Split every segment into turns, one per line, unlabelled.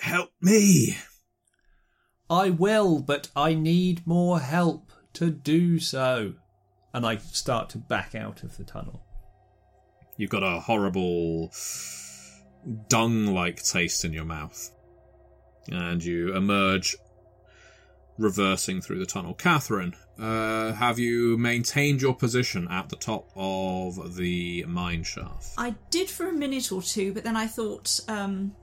Help me!
I will, but I need more help to do so. And I start to back out of the tunnel.
You've got a horrible dung like taste in your mouth. And you emerge reversing through the tunnel. Catherine, uh, have you maintained your position at the top of the mine shaft?
I did for a minute or two, but then I thought um,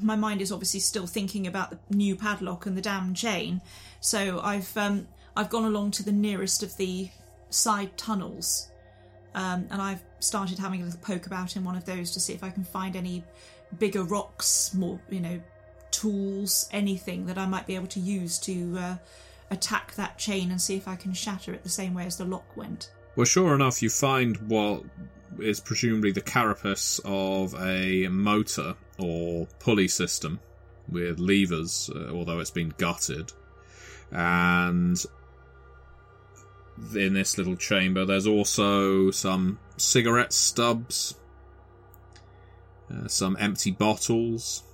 my mind is obviously still thinking about the new padlock and the damn chain. So I've um, I've gone along to the nearest of the side tunnels, um, and I've started having a little poke about in one of those to see if I can find any bigger rocks, more you know, tools, anything that I might be able to use to uh, attack that chain and see if I can shatter it the same way as the lock went.
Well, sure enough, you find what is presumably the carapace of a motor or pulley system with levers, uh, although it's been gutted. And in this little chamber, there's also some cigarette stubs, uh, some empty bottles.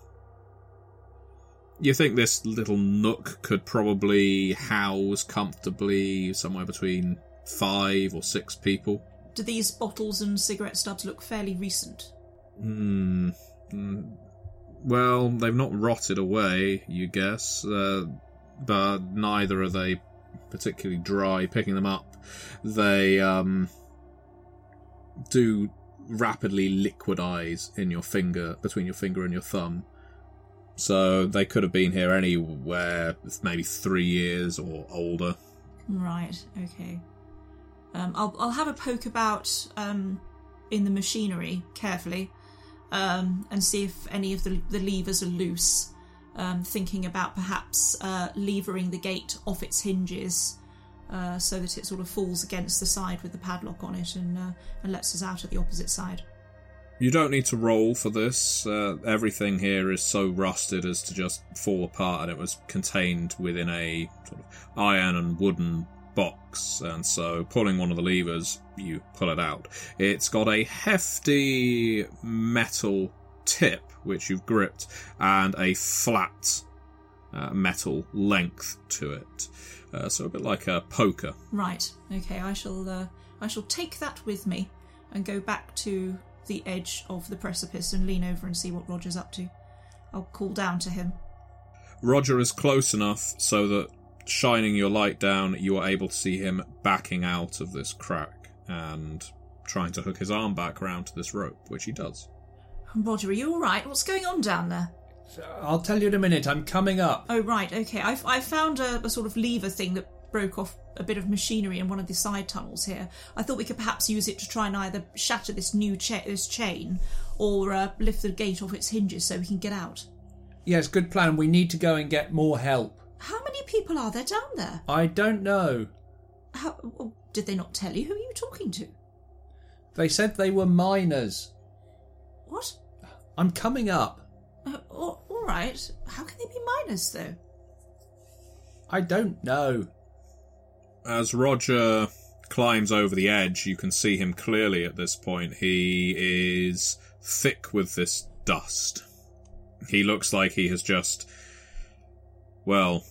You think this little nook could probably house comfortably somewhere between five or six people?
Do these bottles and cigarette stubs look fairly recent?
Hmm. Mm. Well, they've not rotted away, you guess, uh, but neither are they particularly dry. Picking them up, they um, do rapidly liquidize in your finger, between your finger and your thumb. So they could have been here anywhere, maybe three years or older.
Right. Okay. Um, I'll I'll have a poke about um, in the machinery carefully, um, and see if any of the the levers are loose. Um, thinking about perhaps uh, levering the gate off its hinges, uh, so that it sort of falls against the side with the padlock on it and uh, and lets us out at the opposite side.
You don't need to roll for this. Uh, everything here is so rusted as to just fall apart, and it was contained within a sort of iron and wooden box. And so, pulling one of the levers, you pull it out. It's got a hefty metal tip, which you've gripped, and a flat uh, metal length to it. Uh, so, a bit like a poker.
Right. Okay. I shall uh, I shall take that with me and go back to the edge of the precipice and lean over and see what Roger's up to. I'll call down to him.
Roger is close enough so that shining your light down, you are able to see him backing out of this crack and trying to hook his arm back around to this rope, which he does.
Roger, are you all right? What's going on down there?
I'll tell you in a minute. I'm coming up.
Oh, right. Okay. I, I found a, a sort of lever thing that broke off a bit of machinery in one of the side tunnels here. I thought we could perhaps use it to try and either shatter this new cha- this chain or uh, lift the gate off its hinges so we can get out.
Yes, good plan. We need to go and get more help.
How many people are there down there?
I don't know.
How, oh, did they not tell you who you were talking to?
They said they were miners.
What?
I'm coming up.
Uh, all, all right. How can they be miners though?
I don't know.
As Roger climbs over the edge, you can see him clearly at this point. He is thick with this dust. He looks like he has just. Well,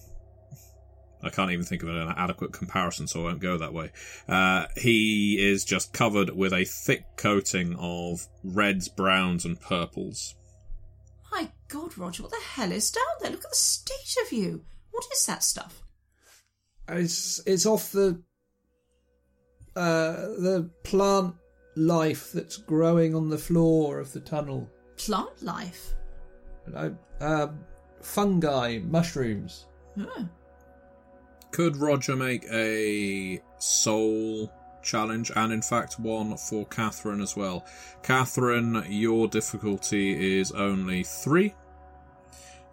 I can't even think of an adequate comparison, so I won't go that way. Uh, he is just covered with a thick coating of reds, browns, and purples.
My God, Roger, what the hell is down there? Look at the state of you. What is that stuff?
It's it's off the uh, the plant life that's growing on the floor of the tunnel.
Plant life?
Uh, uh, fungi, mushrooms.
Could Roger make a soul challenge, and in fact one for Catherine as well? Catherine, your difficulty is only three.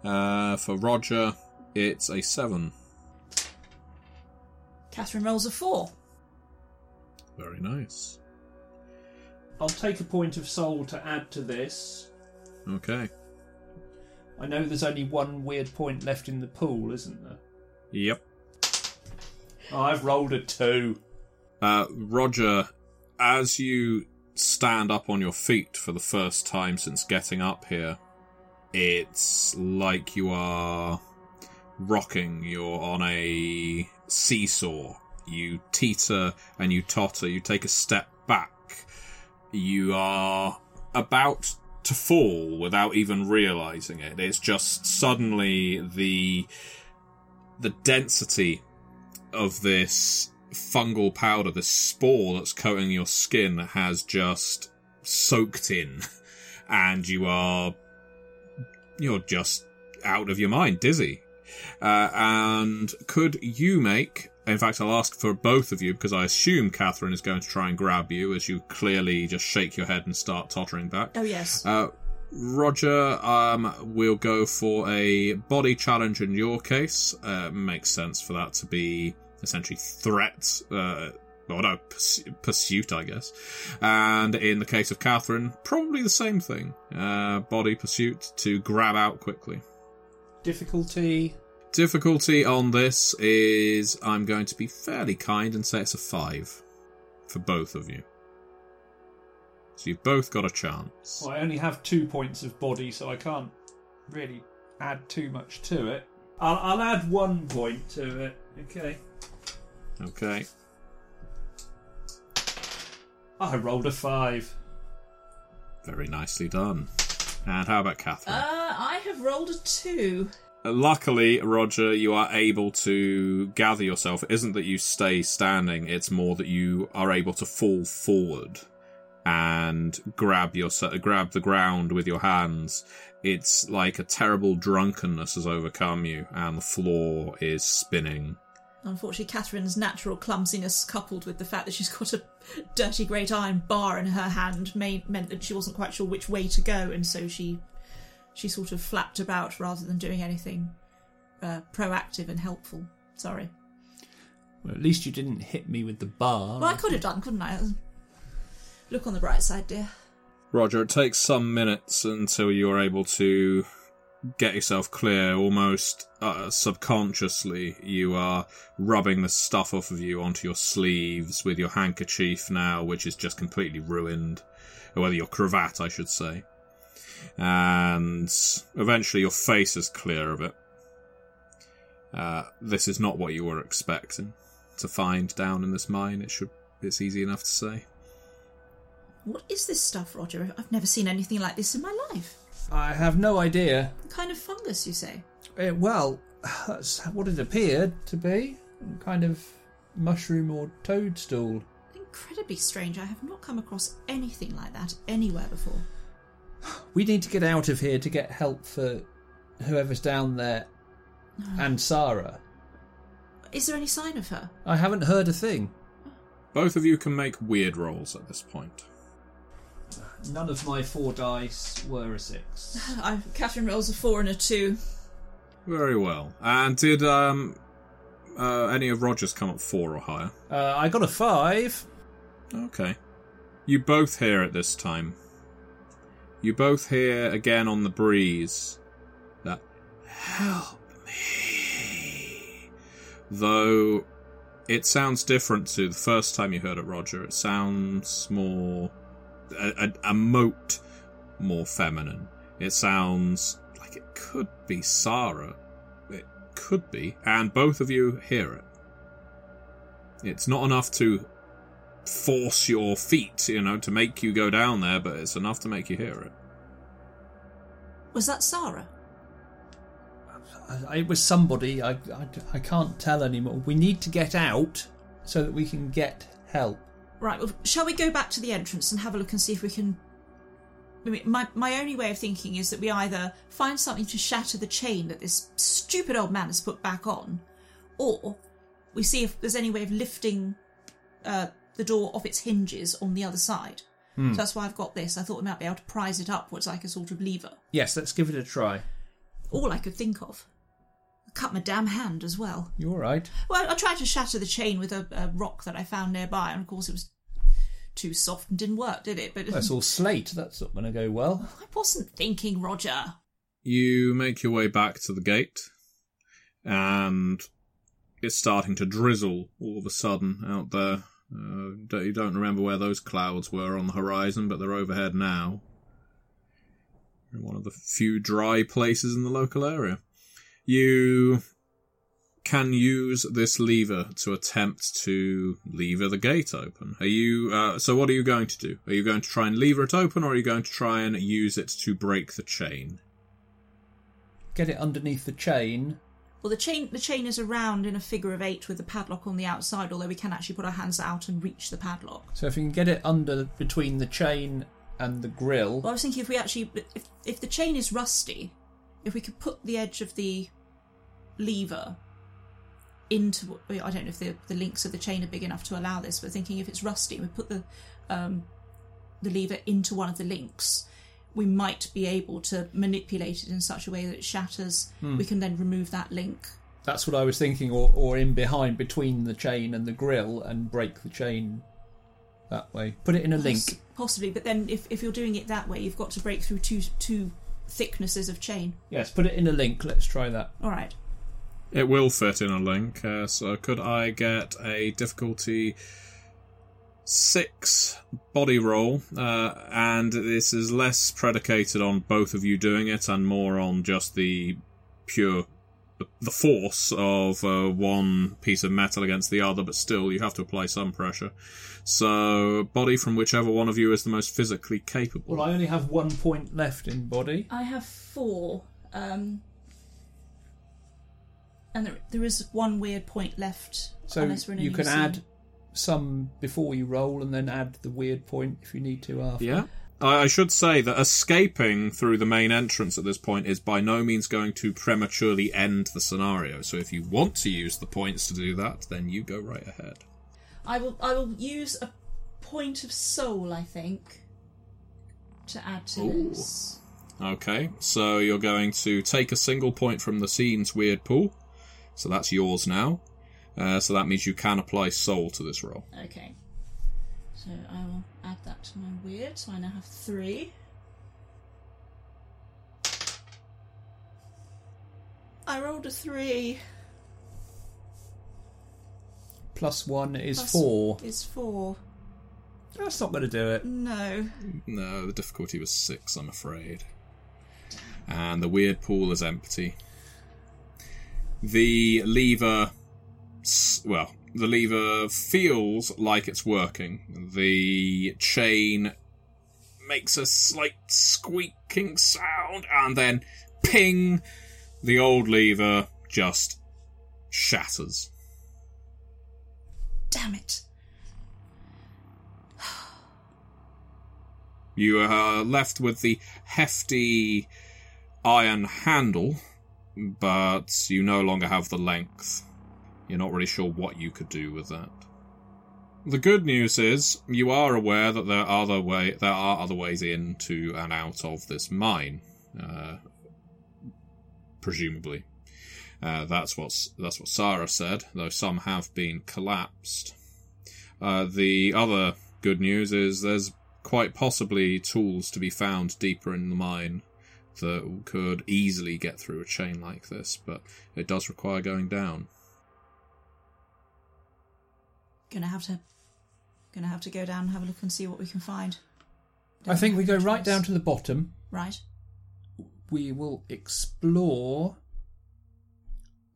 Uh, for Roger, it's a seven.
Catherine rolls a four.
Very nice.
I'll take a point of soul to add to this.
Okay.
I know there's only one weird point left in the pool, isn't there?
Yep.
Oh, I've rolled a two.
Uh, Roger, as you stand up on your feet for the first time since getting up here, it's like you are rocking. You're on a seesaw. You teeter and you totter. You take a step back. You are about to fall without even realizing it. It's just suddenly the the density of this fungal powder, this spore that's coating your skin, has just soaked in, and you are you're just out of your mind, dizzy. Uh, and could you make? In fact, I'll ask for both of you because I assume Catherine is going to try and grab you as you clearly just shake your head and start tottering back.
Oh yes.
Uh, Roger, um, we'll go for a body challenge in your case. Uh, makes sense for that to be essentially threat, uh, or no, purs- pursuit, I guess. And in the case of Catherine, probably the same thing. Uh, body pursuit to grab out quickly.
Difficulty.
Difficulty on this is I'm going to be fairly kind and say it's a five for both of you. So you've both got a chance.
Well, I only have two points of body, so I can't really add too much to it. I'll, I'll add one point to it. Okay.
Okay.
I rolled a five.
Very nicely done. And how about Catherine?
Uh, I have rolled a two.
Luckily, Roger, you are able to gather yourself. It isn't that you stay standing, it's more that you are able to fall forward and grab your grab the ground with your hands. It's like a terrible drunkenness has overcome you, and the floor is spinning.
Unfortunately, Catherine's natural clumsiness, coupled with the fact that she's got a dirty great iron bar in her hand, meant that she wasn't quite sure which way to go, and so she she sort of flapped about rather than doing anything uh, proactive and helpful. Sorry.
Well, at least you didn't hit me with the bar.
Well, I could have done, couldn't I? Look on the bright side, dear.
Roger, it takes some minutes until you're able to get yourself clear. Almost uh, subconsciously, you are rubbing the stuff off of you onto your sleeves with your handkerchief now, which is just completely ruined. Or whether your cravat, I should say. And eventually your face is clear of it. Uh, this is not what you were expecting to find down in this mine. It should. It's easy enough to say.
What is this stuff, Roger? I've never seen anything like this in my life.
I have no idea.
What kind of fungus, you say?
Uh, well, that's what it appeared to be. Kind of mushroom or toadstool.
Incredibly strange. I have not come across anything like that anywhere before.
We need to get out of here to get help for whoever's down there and Sarah.
Is there any sign of her?
I haven't heard a thing.
Both of you can make weird rolls at this point.
None of my four dice were a six.
I, Catherine rolls a four and a two.
Very well. And did um uh, any of Rogers come up four or higher?
Uh, I got a five.
Okay. You both hear at this time. You both hear again on the breeze that help me. Though it sounds different to the first time you heard it, Roger. It sounds more a, a, a moat more feminine. It sounds like it could be Sarah. It could be, and both of you hear it. It's not enough to force your feet, you know, to make you go down there, but it's enough to make you hear it.
Was that Sarah?
It was somebody. I, I, I can't tell anymore. We need to get out so that we can get help.
Right, well, shall we go back to the entrance and have a look and see if we can. I mean, my, my only way of thinking is that we either find something to shatter the chain that this stupid old man has put back on, or we see if there's any way of lifting uh, the door off its hinges on the other side. Hmm. So that's why I've got this. I thought we might be able to prise it upwards like a sort of lever.
Yes, let's give it a try.
All I could think of. Cut my damn hand as well.
You all right?
Well, I tried to shatter the chain with a, a rock that I found nearby, and of course it was too soft and didn't work, did it? But
That's all slate. That's not going to go well.
I wasn't thinking, Roger.
You make your way back to the gate, and it's starting to drizzle all of a sudden out there. Uh, you don't remember where those clouds were on the horizon, but they're overhead now. in one of the few dry places in the local area. You can use this lever to attempt to lever the gate open. Are you? Uh, so, what are you going to do? Are you going to try and lever it open, or are you going to try and use it to break the chain?
Get it underneath the chain.
Well, the chain the chain is around in a figure of eight with the padlock on the outside. Although we can actually put our hands out and reach the padlock.
So if you can get it under between the chain and the grill,
Well, I was thinking if we actually if if the chain is rusty, if we could put the edge of the lever into I don't know if the the links of the chain are big enough to allow this, but thinking if it's rusty, we put the um, the lever into one of the links. We might be able to manipulate it in such a way that it shatters. We can then remove that link.
that's what I was thinking, or, or in behind between the chain and the grill and break the chain that way. Put it in a link.
Possibly, but then if, if you're doing it that way, you've got to break through two two thicknesses of chain.
Yes, put it in a link. Let's try that.
All right.
It will fit in a link. Uh, so, could I get a difficulty six body roll? Uh, and this is less predicated on both of you doing it and more on just the pure the force of uh, one piece of metal against the other, but still you have to apply some pressure. So, body from whichever one of you is the most physically capable.
Well, I only have one point left in body.
I have four. Um, and there, there is one weird point left.
So
unless we're in a
you
new
can
scene.
add some before you roll and then add the weird point if you need to after.
Yeah. I I should say that escaping through the main entrance at this point is by no means going to prematurely end the scenario. So if you want to use the points to do that, then you go right ahead.
I will. I will use a point of soul. I think to add to
Ooh.
this.
Okay, so you're going to take a single point from the scene's weird pool. So that's yours now. Uh, so that means you can apply soul to this roll.
Okay. So I will add that to my weird. So I now have three. I rolled a three.
Plus one is
Plus
four.
Is four.
That's not going to do it.
No.
No, the difficulty was six, I'm afraid. And the weird pool is empty. The lever. Well, the lever feels like it's working. The chain makes a slight squeaking sound, and then ping! The old lever just shatters.
Damn it.
You are left with the hefty iron handle, but you no longer have the length. You're not really sure what you could do with that. The good news is you are aware that there are other way there are other ways into and out of this mine, uh, presumably. Uh, that's what that's what Sarah said, though some have been collapsed. Uh, the other good news is there's quite possibly tools to be found deeper in the mine that could easily get through a chain like this, but it does require going down.
Gonna have to. Gonna have to go down and have a look and see what we can find.
I think we go
Don't
right down to the bottom.
Right.
We will explore.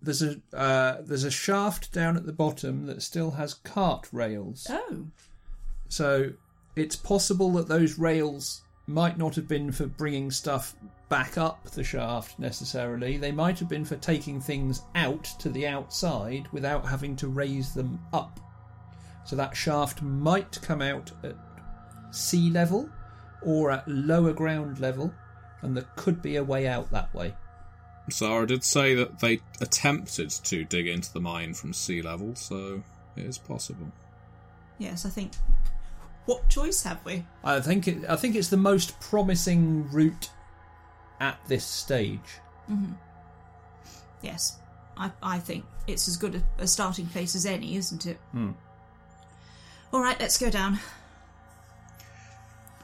There's a uh, there's a shaft down at the bottom that still has cart rails.
Oh.
So it's possible that those rails might not have been for bringing stuff back up the shaft necessarily. They might have been for taking things out to the outside without having to raise them up. So that shaft might come out at sea level or at lower ground level, and there could be a way out that way.
Sarah did say that they attempted to dig into the mine from sea level, so it is possible.
Yes, I think. What choice have we?
I think it, I think it's the most promising route at this stage.
Yes, I, I think it's as good a, a starting place as any, isn't it?
Hmm.
All right, let's go down.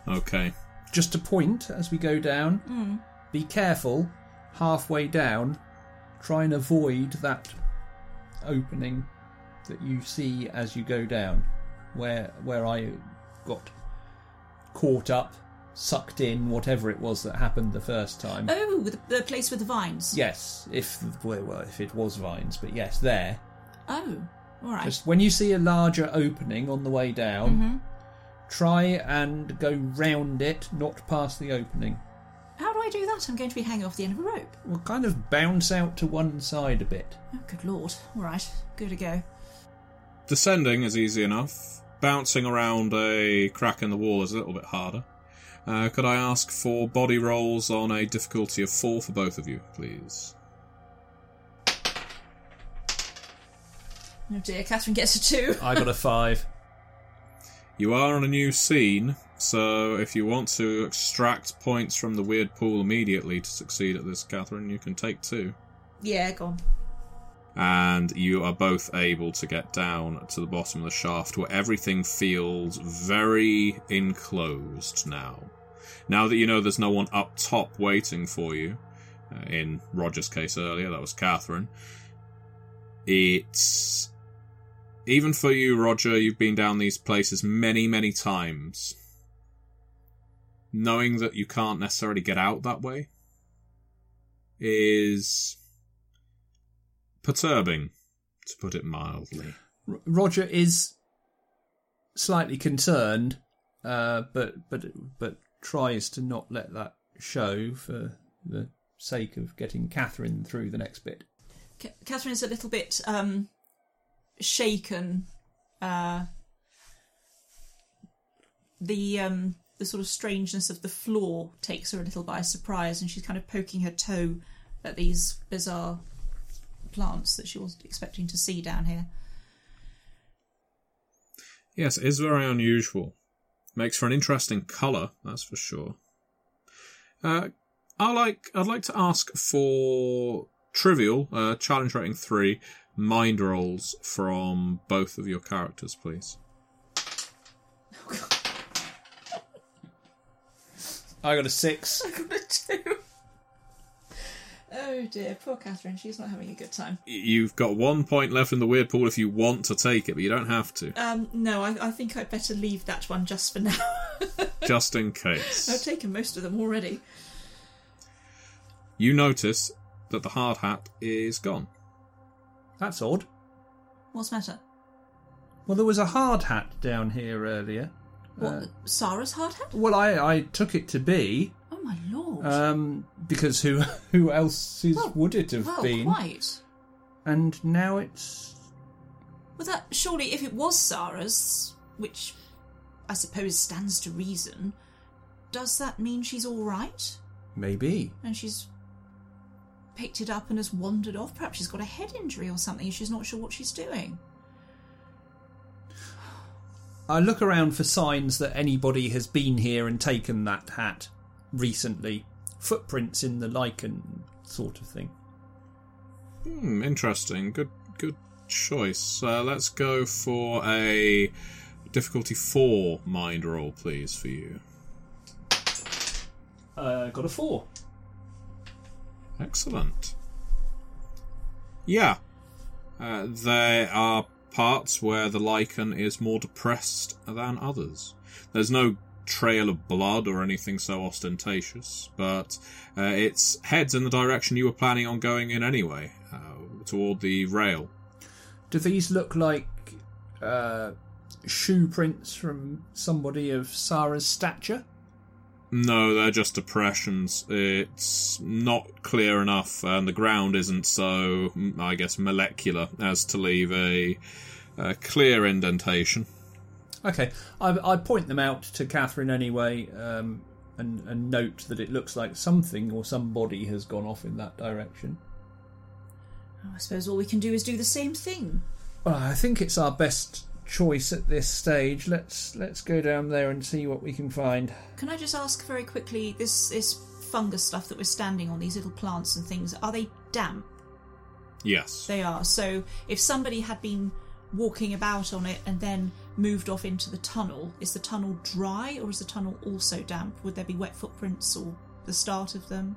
Okay.
just a point as we go down. Hmm. Be careful halfway down. Try and avoid that opening that you see as you go down, where where I got caught up sucked in whatever it was that happened the first time.
Oh, the, the place with the vines.
Yes, if well, well, if it was vines, but yes, there.
Oh, all right.
Just when you see a larger opening on the way down,
Mm-hmm.
try and go round it, not past the opening.
How do I do that? I'm going to be hanging off the end of a rope.
Well, kind of bounce out to one side a bit.
Oh, good lord. All right, good to go.
Descending is easy enough. Bouncing around a crack in the wall is a little bit harder. Uh, could I ask for body rolls on a difficulty of four for both of you, please?
Oh dear, Catherine gets a two.
I got a five.
You are on a new scene, so if you want to extract points from the weird pool immediately to succeed at this, Catherine, you can take two.
Yeah, gone.
and you are both able to get down to the bottom of the shaft where everything feels very enclosed now. Now that you know there's no one up top waiting for you, uh, in Roger's case earlier, that was Catherine, it's. Even for you, Roger, you've been down these places many, many times. Knowing that you can't necessarily get out that way is perturbing, to put it mildly.
R- Roger is slightly concerned, uh, but but but tries to not let that show for the sake of getting Catherine through the next bit.
Ca- Catherine's a little bit um, shaken. Uh, the um, the sort of strangeness of the floor takes her a little by surprise, and she's kind of poking her toe at these bizarre plants that she wasn't expecting to see down here.
Yes, it is very unusual. Makes for an interesting colour, that's for sure. Uh, I like. I'd like to ask for trivial uh, challenge rating three mind rolls from both of your characters, please.
I got a six. I got a two.
Oh dear, poor Catherine. She's not having a good time.
You've got one point left in the weird pool if you want to take it, but you don't have to,
Um, no, I, I think I'd better leave that one just for now.
just in case.
I've taken most of them already.
You notice that the hard hat is gone.
That's odd.
What's the matter?
Well, there was a hard hat down here earlier.
What?
Uh,
Sarah's hard hat?
Well, I, I took it to be
Oh my lord.
um, because who who else is,
Well,
would it have
well,
been?
quite.
And now it's
Well, that surely, if it was Sarah's, which I suppose stands to reason, does that mean she's all right
maybe.
and she's picked it up and has wandered off? Perhaps she's got a head injury or something. She's not sure what she's doing.
I look around for signs that anybody has been here and taken that hat recently. Footprints in the lichen sort of thing.
Hmm, interesting. Good, good choice. Uh, let's go for a difficulty four mind roll, please, for you.
Uh, got a four.
Excellent. Yeah, uh, there are parts where the lichen is more depressed than others. There's no trail of blood or anything so ostentatious, but uh, its heads in the direction you were planning on going in anyway, uh, toward the rail.
Do these look like uh, shoe prints from somebody of Sarah's stature?
No, they're just depressions. It's not clear enough, and the ground isn't so, mm, I guess, molecular as to leave a, a clear indentation.
Okay, I, I point them out to Catherine anyway, um, and, and note that it looks like something or somebody has gone off in that direction.
Oh, I suppose all we can do is do the same thing.
Well, I think it's our best choice at this stage. Let's let's go down there and see what we can find.
Can I just ask very quickly this this fungus stuff that we're standing on, these little plants and things, are they damp?
Yes.
They are. So if somebody had been walking about on it and then moved off into the tunnel, is the tunnel dry or is the tunnel also damp? Would there be wet footprints or the start of them?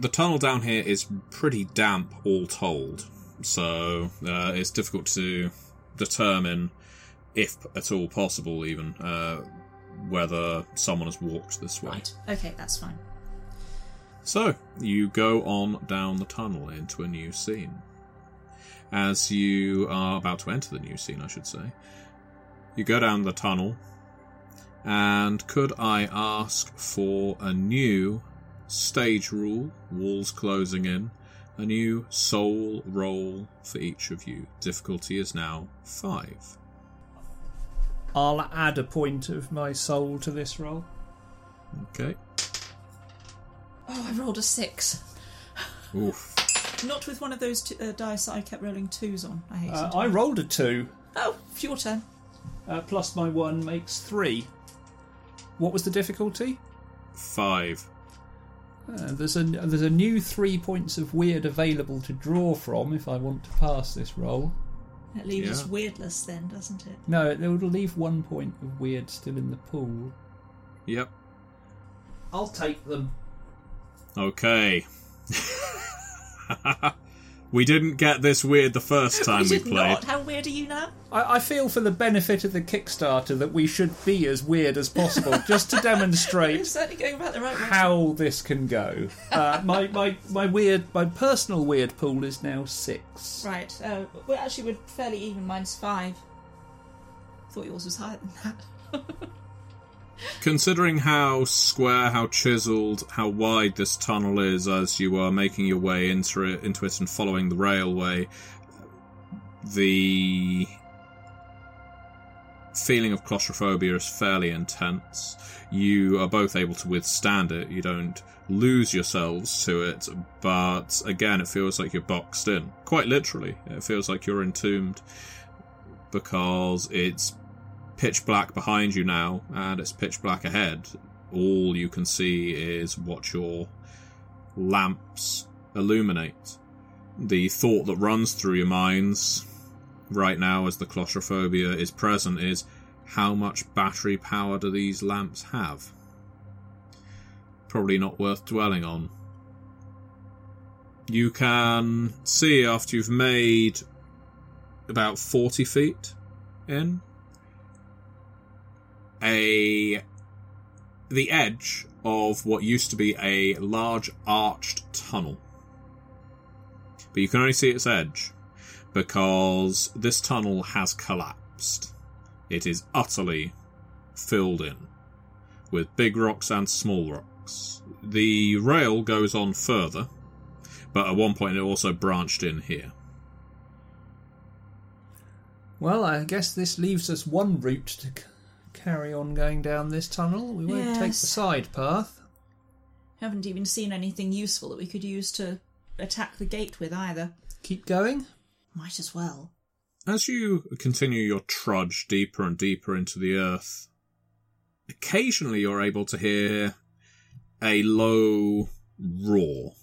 The tunnel down here is pretty damp, all told, so uh, it's difficult to determine, if at all possible, even uh, whether someone has walked this way.
Right. Okay, that's fine.
So, you go on down the tunnel into a new scene. As you are about to enter the new scene, I should say, you go down the tunnel, and could I ask for a new stage rule, walls closing in, a new soul roll for each of you? Difficulty is now five.
I'll add a point of my soul to this roll.
Okay.
Oh, I rolled a six.
Oof.
Not with one of those t- uh, dice that I kept rolling twos on. I hate
Uh,
it.
I rolled a two.
Oh, it's your turn.
Uh, plus my one makes three. What was the difficulty?
Five.
Uh, there's a there's a new three points of weird available to draw from if I want to pass this roll.
It leaves us weirdless then, doesn't it?
No, it will leave one point of weird still in the pool.
Yep.
I'll take them.
Okay. we didn't get this weird the first time we
did
played.
not. How weird are you now?
I, I feel for the benefit of the Kickstarter that we should be as weird as possible, just to
You're
demonstrate
certainly going about the right way.
how this can go. Uh, my, my my weird my personal weird pool is now six.
Right. Uh, well, actually, we're fairly even. Mine's five. Thought yours was higher than that.
Considering how square, how chiseled, how wide this tunnel is as you are making your way into it, into it and following the railway, the feeling of claustrophobia is fairly intense. You are both able to withstand it. You don't lose yourselves to it, but again, it feels like you're boxed in. Quite literally, it feels like you're entombed because it's pitch black behind you now, and it's pitch black ahead. All you can see is what your lamps illuminate. The thought that runs through your minds right now as the claustrophobia is present is how much battery power do these lamps have? Probably not worth dwelling on. You can see after you've made about 40 feet in a the edge of what used to be a large arched tunnel. But you can only see its edge because this tunnel has collapsed. It is utterly filled in with big rocks and small rocks. The rail goes on further, but at one point it also branched in here.
Well, I guess this leaves us one route to carry on going down this tunnel. We won't take the
Yes.
side path.
Haven't even seen anything useful that we could use to attack the gate with either.
Keep going.
Might as well.
As you continue your trudge deeper and deeper into the earth, occasionally you're able to hear a low roar,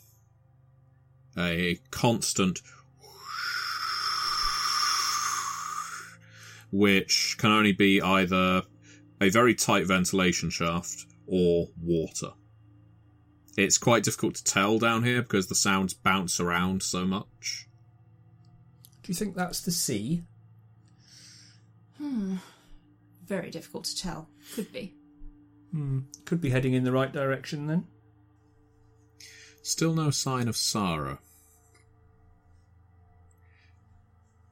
a constant which can only be either a very tight ventilation shaft or water. It's quite difficult to tell down here because the sounds bounce around so much.
Do you think that's the sea? Hmm.
Very difficult to tell. Could be.
Hmm. Could be heading in the right direction then.
Still no sign of Sarah.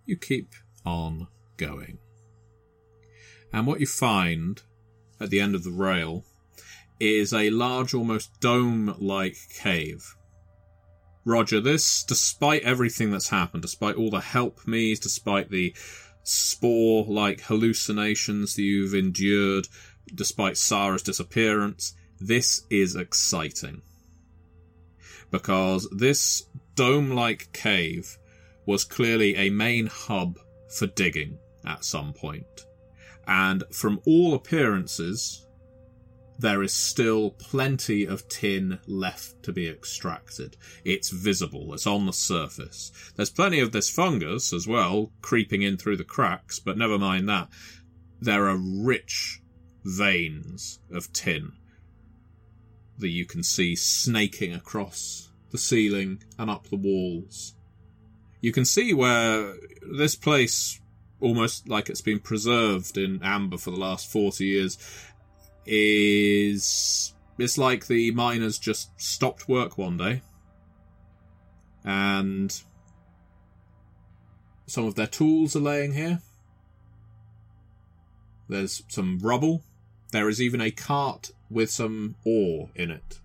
You keep on going. And what you find at the end of the rail is a large, almost dome like cave. Roger, this, despite everything that's happened, despite all the help me's, despite the spore like hallucinations that you've endured, despite Sarah's disappearance, this is exciting because this dome like cave was clearly a main hub for digging at some point. And from all appearances, there is still plenty of tin left to be extracted. It's visible, it's on the surface. There's plenty of this fungus as well, creeping in through the cracks, but never mind that. There are rich veins of tin that you can see snaking across the ceiling and up the walls. You can see where this place, almost like it's been preserved in amber for the last 40 years, is it's like the miners just stopped work one day and some of their tools are laying here. There's some rubble. There is even a cart with some ore in it.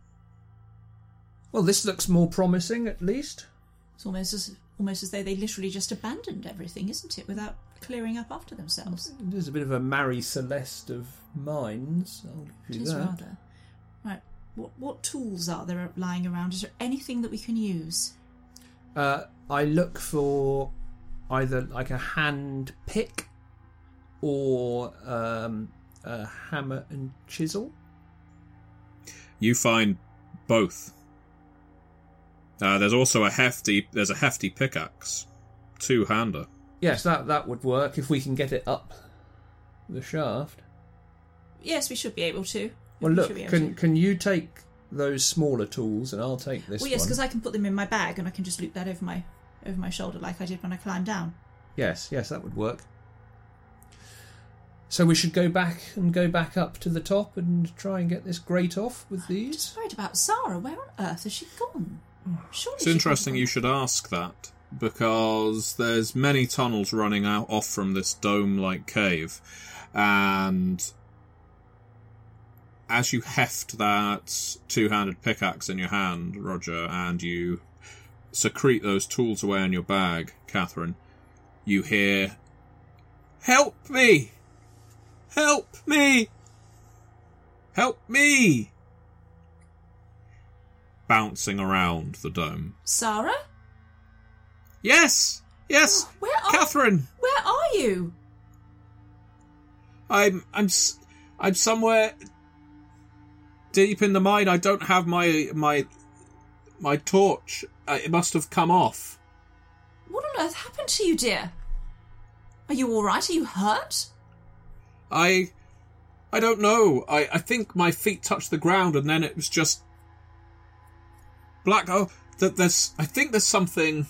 Well, this looks more promising, at least.
It's almost as almost as though they literally just abandoned everything, isn't it, without clearing up after themselves?
There's a bit of a Mary Celeste of mines. I'll give you
is
that.
rather. Right. What what tools are there lying around? Is there anything that we can use?
Uh, I look for either like a hand pick or um, a hammer and chisel.
You find both. Uh, there's also a hefty. There's a hefty pickaxe, two hander.
Yes, that that would work if we can get it up the shaft.
Yes, we should be able to.
Well,
We
look,
should be able
can
to.
can you take those smaller tools and I'll take this
Well, yes,
one?
because I can put them in my bag and I can just loop that over my over my shoulder like I did when I climbed down.
Yes, yes, that would work. So we should go back and go back up to the top and try and get this grate off with these.
Just worried about Sarah. Where on earth has she gone? Surely
It's
she
interesting
can't
you should ask that because there's many tunnels running out off from this dome-like cave, and as you heft that two-handed pickaxe in your hand, Roger, and you secrete those tools away in your bag, Catherine, you hear, "Help me! Help me! Help me!" Bouncing around the dome.
Sarah,
Yes, yes,
where are
Catherine.
where are you?
I'm I'm I'm somewhere deep in the mine. I don't have my my my torch. Uh, it must have come off.
What on earth happened to you, dear? Are you all right? Are you hurt?
I I don't know. I I think my feet touched the ground and then it was just black. Oh, that there's. I think there's something.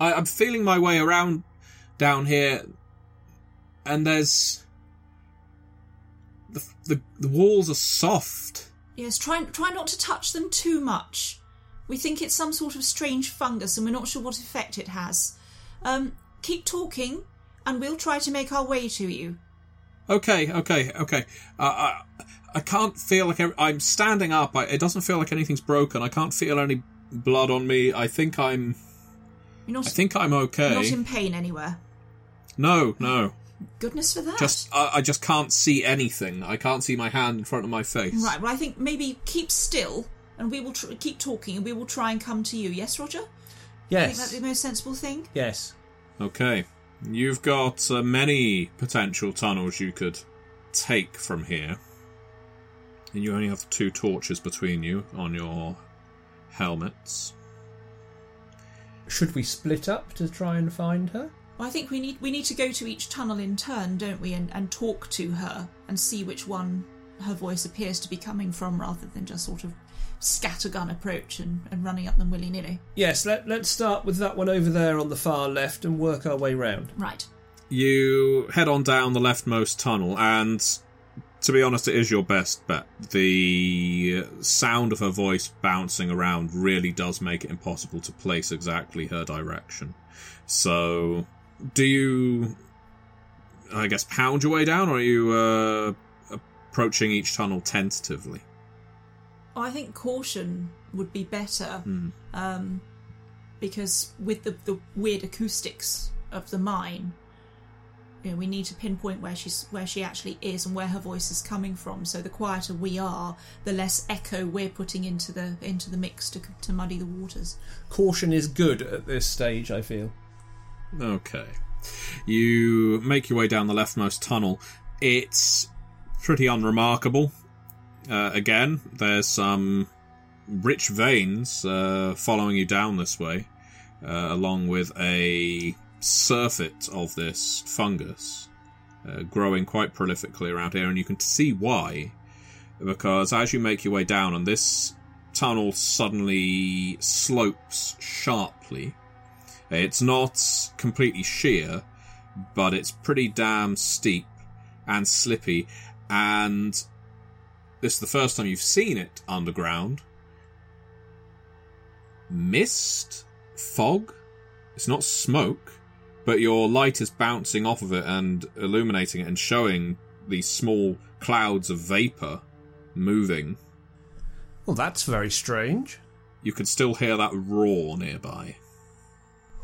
I, I'm feeling my way around down here, and there's the the the walls are soft.
Yes, try try not to touch them too much. We think it's some sort of strange fungus, and we're not sure what effect it has. Um, keep talking, and we'll try to make our way to you.
Okay, okay, okay. Uh, I I can't feel like I'm standing up. I, it doesn't feel like anything's broken. I can't feel any blood on me. I think I'm.
You're not,
I think I'm
you're
okay.
not in pain anywhere.
No, no.
Goodness for that.
Just I, I just can't see anything. I can't see my hand in front of my face.
right. Well, I think maybe keep still, and we will tr- keep talking, and we will try and come to you. Yes, Roger. I think that's the most sensible thing.
yes.
Okay. You've got uh, many potential tunnels you could take from here. And you only have two torches between you on your helmets.
Should we split up to try and find her?
Well, I think we need we need to go to each tunnel in turn, don't we, and, and talk to her and see which one her voice appears to be coming from, rather than just sort of scattergun approach and, and running up them willy nilly.
Yes, let, let's start with that one over there on the far left and work our way round.
Right.
You head on down the leftmost tunnel, and to be honest, it is your best bet. The sound of her voice bouncing around really does make it impossible to place exactly her direction. So, do you, I guess, pound your way down, or are you uh, approaching each tunnel tentatively?
Oh, I think caution would be better,
Hmm.
um, because with the, the weird acoustics of the mine, you know, we need to pinpoint where she's where she actually is and where her voice is coming from. So the quieter we are, the less echo we're putting into the into the mix to to muddy the waters.
Caution is good at this stage, I feel.
Okay. You make your way down the leftmost tunnel. It's pretty unremarkable. Uh, again, there's some rich veins uh, following you down this way, uh, along with a surfeit of this fungus uh, growing quite prolifically around here, and you can see why. Because as you make your way down, and this tunnel suddenly slopes sharply. It's not completely sheer, but it's pretty damn steep and slippy, and this is the first time you've seen it underground. Mist? Fog? It's not smoke, but your light is bouncing off of it and illuminating it and showing these small clouds of vapor moving.
Well, that's very strange.
You can still hear that roar nearby.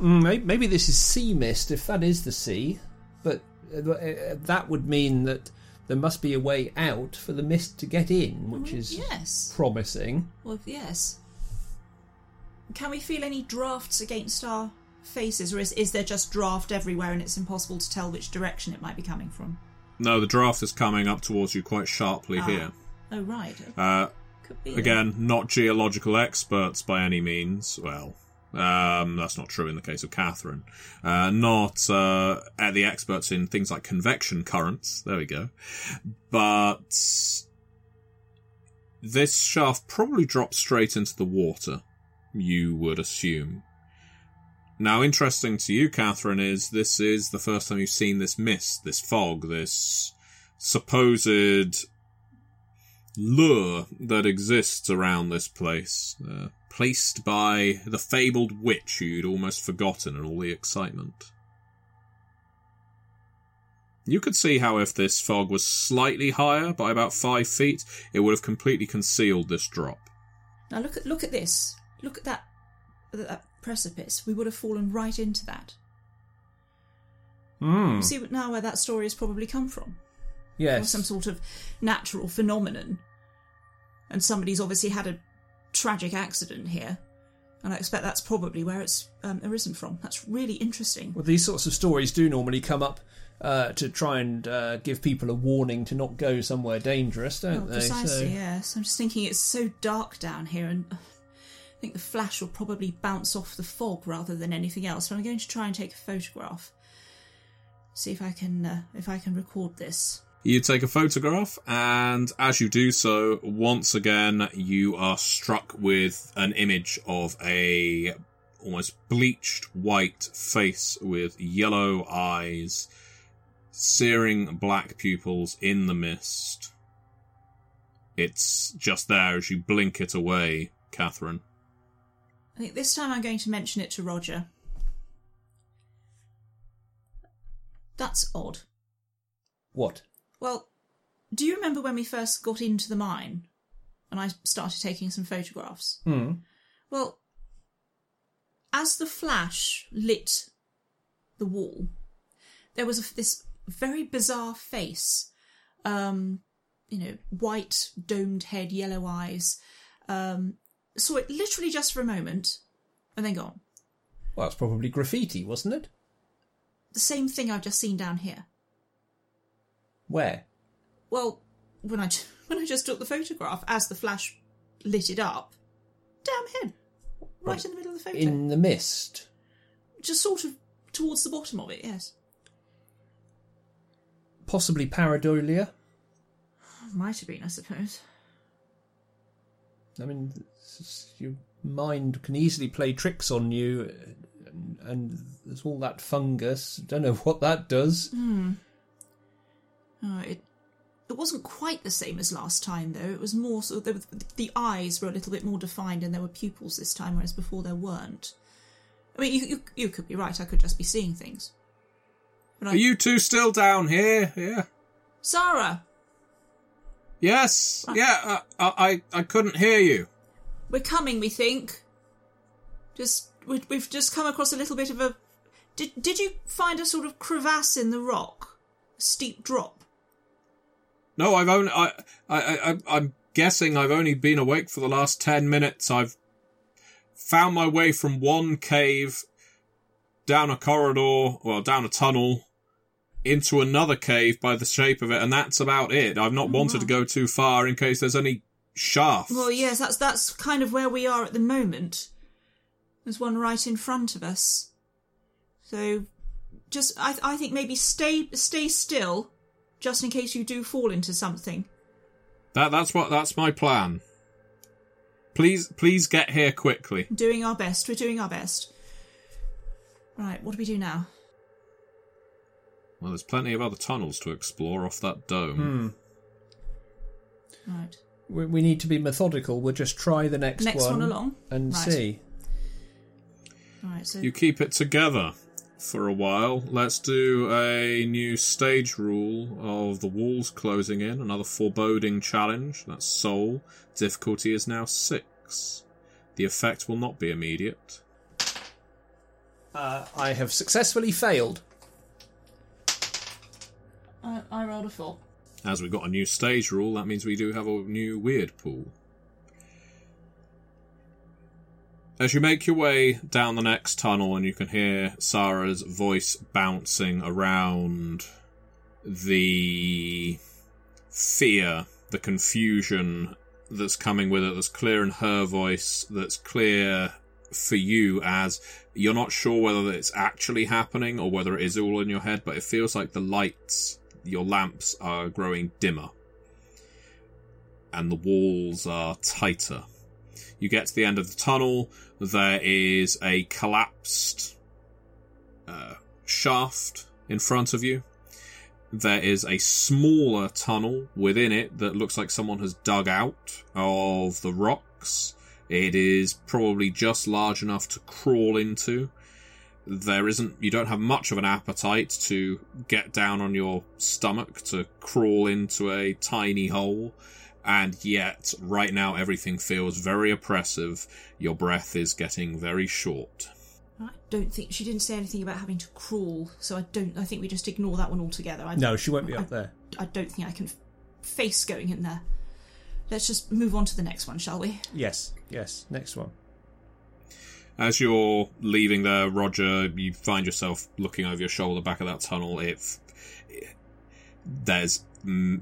Mm, Maybe this is sea mist, if that is the sea. But uh, uh, that would mean that there must be a way out for the mist to get in, which is
Yes.
promising.
Well, yes. Can we feel any drafts against our faces, or is, is there just draft everywhere and it's impossible to tell which direction it might be coming from?
No, the draft is coming up towards you quite sharply
Ah.
here.
Oh, right.
Uh,
Could be.
again, not geological experts by any means. Well, um, that's not true in the case of Catherine. Uh, not uh, uh, the experts in things like convection currents. There we go. But this shaft probably drops straight into the water. You would assume. Now, interesting to you, Catherine, is this is the first time you've seen this mist, this fog, this supposed lure that exists around this place, uh, placed by the fabled witch you'd almost forgotten in all the excitement. You could see how if this fog was slightly higher by about five feet, it would have completely concealed this drop.
Now look at look at this. Look at that at that precipice. We would have fallen right into that.
Hmm.
You see now where that story has probably come from. Or
Yes.
some sort of natural phenomenon. And somebody's obviously had a tragic accident here. And I expect that's probably where it's um, arisen from. That's really interesting.
Well, these sorts of stories do normally come up uh, to try and uh, give people a warning to not go somewhere dangerous, don't
Well,
they?
precisely,
So-
yes. I'm just thinking it's so dark down here, and think the flash will probably bounce off the fog rather than anything else. But I'm going to try and take a photograph. See if I can uh, if I can record this.
You take a photograph, and as you do so, once again, you are struck with an image of a almost bleached white face with yellow eyes, searing black pupils in the mist. It's just there as you blink it away, Catherine.
I think this time I'm going to mention it to Roger. That's odd.
What?
Well, do you remember when we first got into the mine and I started taking some photographs?
Hmm.
Well, as the flash lit the wall, there was a, this very bizarre face. Um, you know, white domed head, yellow eyes. Um, saw it literally just for a moment, and then gone.
Well, it's probably graffiti, wasn't it?
The same thing I've just seen down here.
Where?
Well, when I when I just took the photograph, as the flash lit it up, damn him, right in the middle of the photo,
In the mist.
just sort of towards the bottom of it. Yes,
Possibly pareidolia.
might have been, I suppose.
I mean, your mind can easily play tricks on you, and, and there's all that fungus. I don't know what that does. Hmm.
Oh, it it wasn't quite the same as last time, though. It was more so was, the eyes were a little bit more defined, and there were pupils this time, whereas before there weren't. I mean, you you, you could be right. I could just be seeing things. But I,
Are you two still down here? Yeah.
Sarah?
Yes. Ah. Yeah. Uh, I I couldn't hear you.
We're coming, we think. Just we, we've just come across a little bit of a. Did did you find a sort of crevasse in the rock, a steep drop?
No, I've only. I, I, I, I'm guessing I've only been awake for the last ten minutes. I've found my way from one cave down a corridor, well, down a tunnel, into another cave by the shape of it, and that's about it. I've not oh, wanted to go too far in case there's any shaft.
Well, yes, that's that's kind of where we are at the moment. There's one right in front of us. So, just I I think maybe stay stay still, just in case you do fall into something.
That that's what that's my plan. Please, please get here quickly.
Doing our best. We're doing our best. Right, what do we do now?
Well, there's plenty of other tunnels to explore off that dome.
Hmm.
Right.
We, we need to be methodical. We'll just try the next,
Next one along.
and
Right.
see.
All right, so
You keep it together for a while. Let's do a new stage rule of the walls closing in. Another foreboding challenge. That's soul. Difficulty is now six. The effect will not be immediate.
Uh, I have successfully failed.
I, I rolled a four.
As we've got a new stage rule, that means we do have a new weird pool. As you make your way down the next tunnel, and you can hear Sarah's voice bouncing around the fear, the confusion that's coming with it, that's clear in her voice, that's clear for you as you're not sure whether it's actually happening or whether it is all in your head, but it feels like the lights, your lamps are growing dimmer. And the walls are tighter. You get to the end of the tunnel, there is a collapsed uh, shaft in front of you. There is a smaller tunnel within it that looks like someone has dug out of the rocks. It is probably just large enough to crawl into. There isn't, you don't have much of an appetite to get down on your stomach to crawl into a tiny hole. And yet, right now, everything feels very oppressive. Your breath is getting very short.
I don't think she didn't say anything about having to crawl, so I don't. I think we just ignore that one altogether. I,
No, she won't be up there.
I don't think I can face going in there. Let's just move on to the next one, shall we?
Yes, yes. Next one.
As you're leaving there, Roger, you find yourself looking over your shoulder back at that tunnel. If there's mm,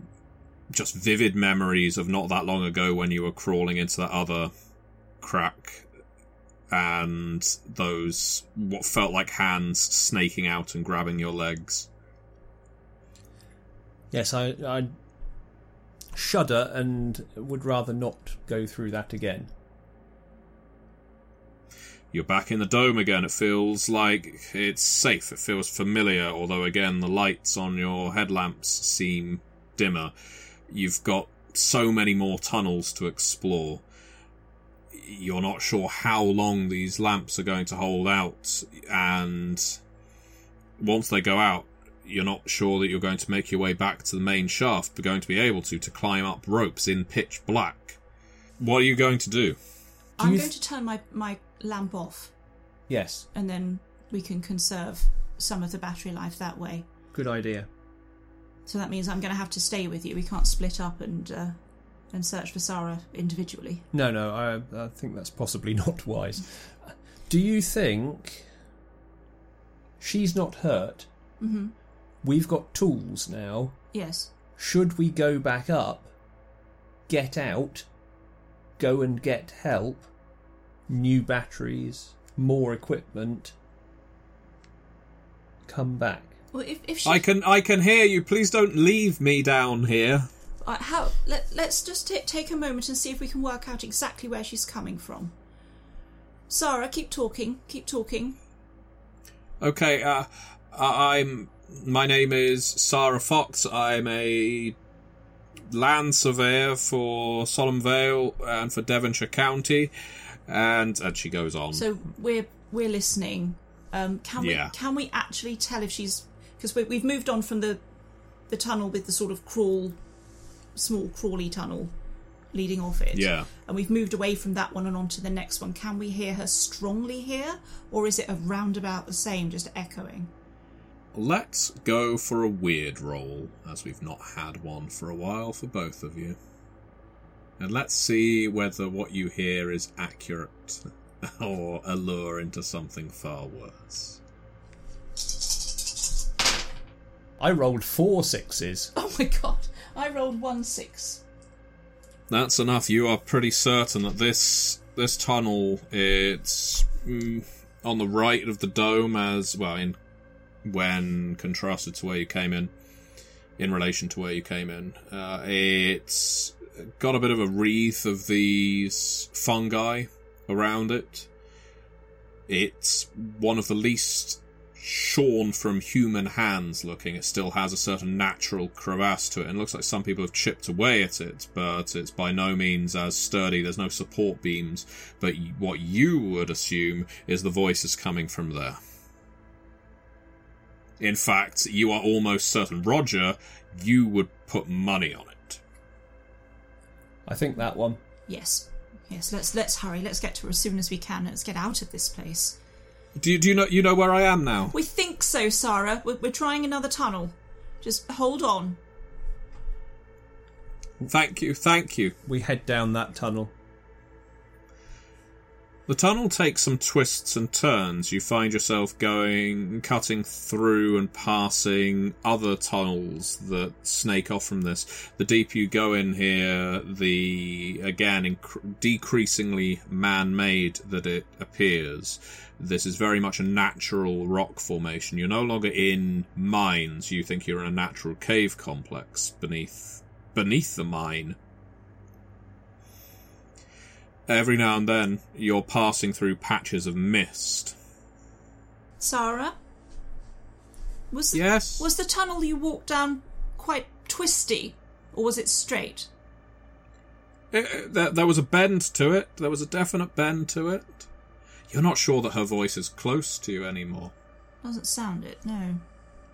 just vivid memories of not that long ago when you were crawling into that other crack, and those what felt like hands snaking out and grabbing your legs.
Yes, I, I shudder and would rather not go through that again.
You're back in the dome again. It feels like it's safe. It feels familiar, although again the lights on your headlamps seem dimmer. You've got so many more tunnels to explore. You're not sure how long these lamps are going to hold out, and once they go out, you're not sure that you're going to make your way back to the main shaft, but going to be able to to climb up ropes in pitch black. What are you going to do?
I'm going to turn my, my lamp off,
Yes,
and then we can conserve some of the battery life that way.
good idea.
So that means I'm going to have to stay with you. We can't split up and uh, and search for Sarah individually.
No, no, I, I think that's possibly not wise. Do you think she's not hurt?
Mm-hmm.
We've got tools now.
Yes.
Should we go back up, get out, go and get help, new batteries, more equipment, come back?
Well, if if she,
I can I can hear you. Please don't leave me down here.
Uh, how? Let, let's just t- take a moment and see if we can work out exactly where she's coming from. Sarah, keep talking. Keep talking.
Okay, uh, I- I'm. My name is Sarah Fox. I'm a land surveyor for Solemn Vale and for Devonshire County, and and she goes on.
So we're we're listening. Um, can
Yeah.
we can we actually tell if she's because we, we've moved on from the the tunnel with the sort of crawl, small crawly tunnel leading off it.
Yeah.
And we've moved away from that one and on to the next one. Can we hear her strongly here, or is it around about the same, just echoing?
Let's go for a weird roll, as we've not had one for a while for both of you. And let's see whether what you hear is accurate or a lure into something far worse.
I rolled four sixes.
Oh my god! I rolled one six.
That's enough. You are pretty certain that this this tunnel it's mm, on the right of the dome as well in when contrasted to where you came in in relation to where you came in. Uh, it's got a bit of a wreath of these fungi around it. It's one of the least shorn from human hands looking. It still has a certain natural crevasse to it, and looks like some people have chipped away at it, but it's by no means as sturdy. There's no support beams, but what you would assume is the voice is coming from there. In fact, you are almost certain, Roger, you would put money on it.
I think that one.
Yes. Yes, let's let's hurry. Let's get to her as soon as we can. Let's get out of this place.
Do you, do you know you know where I am now?
We think so, Sarah. We're, we're trying another tunnel. Just hold on.
Thank you, thank you.
We head down that tunnel.
The tunnel takes some twists and turns. You find yourself going, cutting through and passing other tunnels that snake off from this. The deeper you go in here, the, again, inc- decreasingly man made that it appears. This is very much a natural rock formation. You're no longer in mines. You think you're in a natural cave complex beneath, beneath the mine every now and then you're passing through patches of mist.
Sarah? Was
Yes?
was the tunnel you walked down quite twisty, or was it straight?
It- it- Eh, there, there was a bend to it. There was a definite bend to it. You're not sure that her voice is close to you anymore.
Doesn't sound it, no.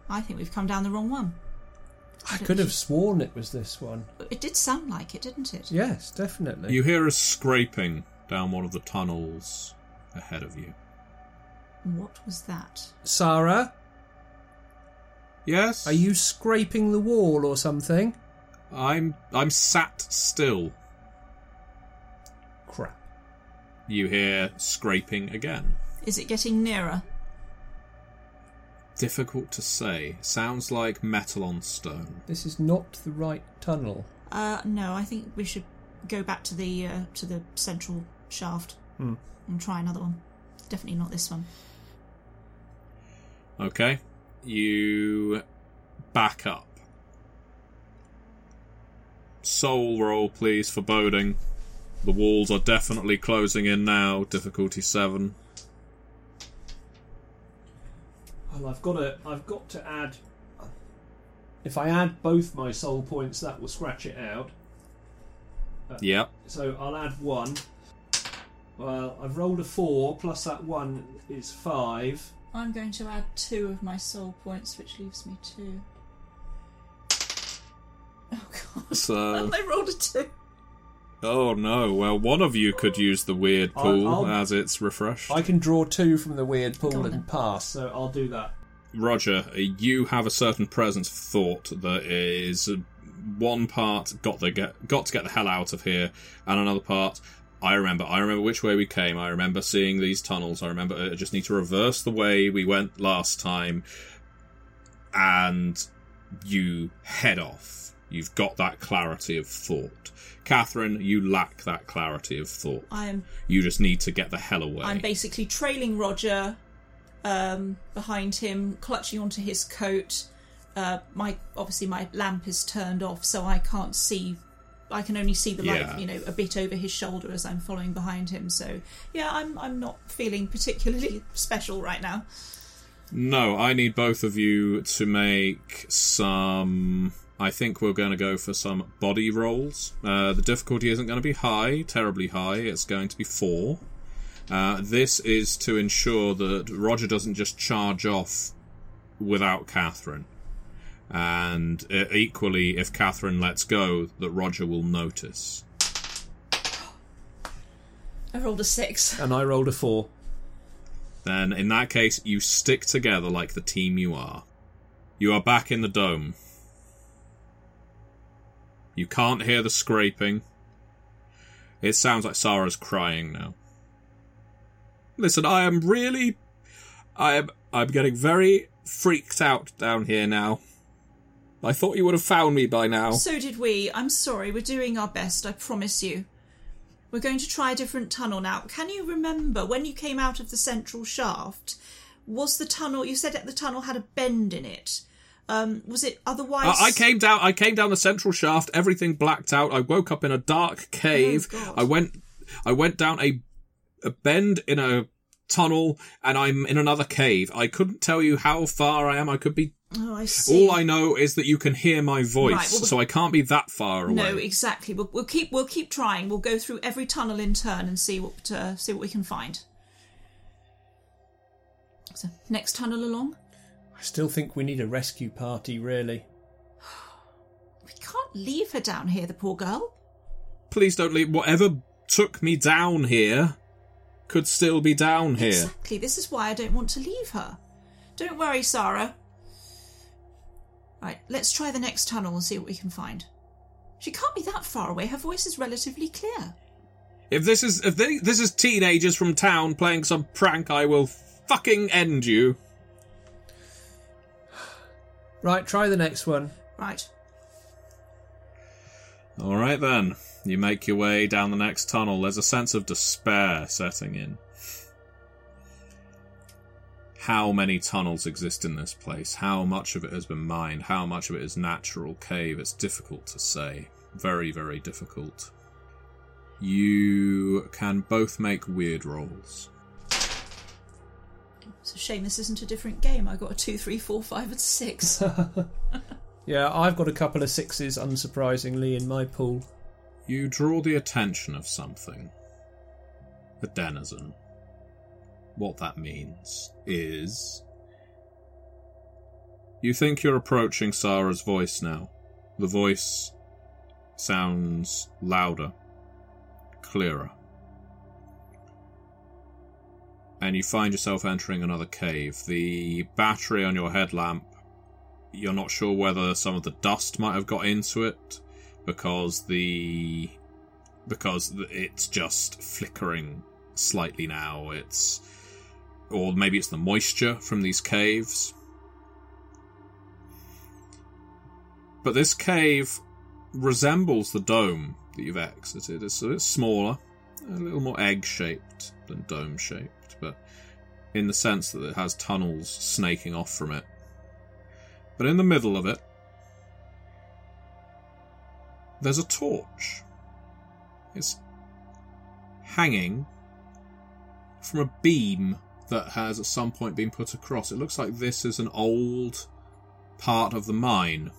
I think we've come down the wrong one.
I could have sworn it was this one.
It did sound like it, didn't it?
Yes, definitely.
You hear a scraping down one of the tunnels ahead of you.
What was that?
Sarah,
Yes?
are you scraping the wall or something?
I'm I'm sat still.
Crap.
You hear scraping again.
Is it getting nearer?
Difficult to say. Sounds like metal on stone.
This is not the right tunnel.
Uh, no, I think we should go back to the uh, to the central shaft
Hmm.
and try another one. Definitely not this one.
Okay. You back up. Soul roll, please, for boating. The walls are definitely closing in now. Difficulty seven.
Well, I've got to. I've got to add. If I add both my soul points, that will scratch it out.
Uh, yep.
So I'll add one. Well, I've rolled a four plus that one is five.
I'm going to add two of my soul points, which leaves me two. Oh god!
So,
I rolled a two.
Oh no. Well, one of you could use the weird
I'll-
pool
I'll-
as it's refreshed.
I can draw two from the weird pool and pass, so I'll do that.
Roger, you have a certain presence of thought that is uh, one part got the get, got to get the hell out of here, and another part. I remember. I remember which way we came. I remember seeing these tunnels. I remember. I just need to reverse the way we went last time, and you head off. You've got that clarity of thought. Catherine, you lack that clarity of thought.
I'm
You just need to get the hell away.
I'm basically trailing Roger um, behind him, clutching onto his coat. Uh, my obviously my lamp is turned off, so I can't see. I can only see the light,
Yeah.
you know, a bit over his shoulder as I'm following behind him. So yeah, I'm I'm not feeling particularly special right now.
No, I need both of you to make some. I think we're going to go for some body rolls. Uh, the difficulty isn't going to be high, terribly high. It's going to be four. Uh, this is to ensure that Roger doesn't just charge off without Catherine. And uh, equally, if Catherine lets go, that Roger will notice.
I rolled a six.
And I rolled a four.
then in that case, you stick together like the team you are. You are back in the dome. You can't hear the scraping. It sounds like Sarah's crying now. Listen, I am really. I am. I'm getting very freaked out down here now. I thought you would have found me by now.
So did we. I'm sorry. We're doing our best. I promise you. We're going to try a different tunnel now. Can you remember when you came out of the central shaft? Was the tunnel? You said that the tunnel had a bend in it. Um, was it otherwise?
I I came down. I came down the central shaft. Everything blacked out. I woke up in a dark cave.
Oh.
I went. I went down a a bend in a tunnel and I'm in another cave. I couldn't tell you how far I am. I could be.
Oh, I see.
All I know is that you can hear my voice,
Right, well,
so I can't be that far away.
No, exactly. We'll, we'll keep we'll keep trying. We'll go through every tunnel in turn and see what uh, see what we can find. So next tunnel along.
I still think we need a rescue party, really.
We can't leave her down here, the poor girl.
Please don't leave. Whatever took me down here could still be down here.
Exactly. This is why I don't want to leave her. Don't worry, Sarah. Right, let's try the next tunnel and see what we can find. She can't be that far away. Her voice is relatively clear.
If this is if they, this is teenagers from town playing some prank, I will fucking end you.
Right, try the next one.
Right.
All right then. You make your way down the next tunnel. There's a sense of despair setting in. How many tunnels exist in this place? How much of it has been mined? How much of it is natural cave? It's difficult to say. Very, very difficult. You can both make weird rolls.
It's a shame this isn't a different game. I got a two, three, four, five, and six.
Yeah, I've got a couple of sixes, unsurprisingly, in my pool.
You draw the attention of something. A denizen. What that means is. You think you're approaching Sarah's voice now. The voice sounds louder, clearer. And you find yourself entering another cave. The battery on your headlamp, you're not sure whether some of the dust might have got into it because the because it's just flickering slightly now. It's or maybe it's the moisture from these caves. But this cave resembles the dome that you've exited. It's a bit smaller, a little more egg shaped than dome shaped, but in the sense that it has tunnels snaking off from it. But in the middle of it, there's a torch. It's hanging from a beam that has at some point been put across. It looks like this is an old part of the mine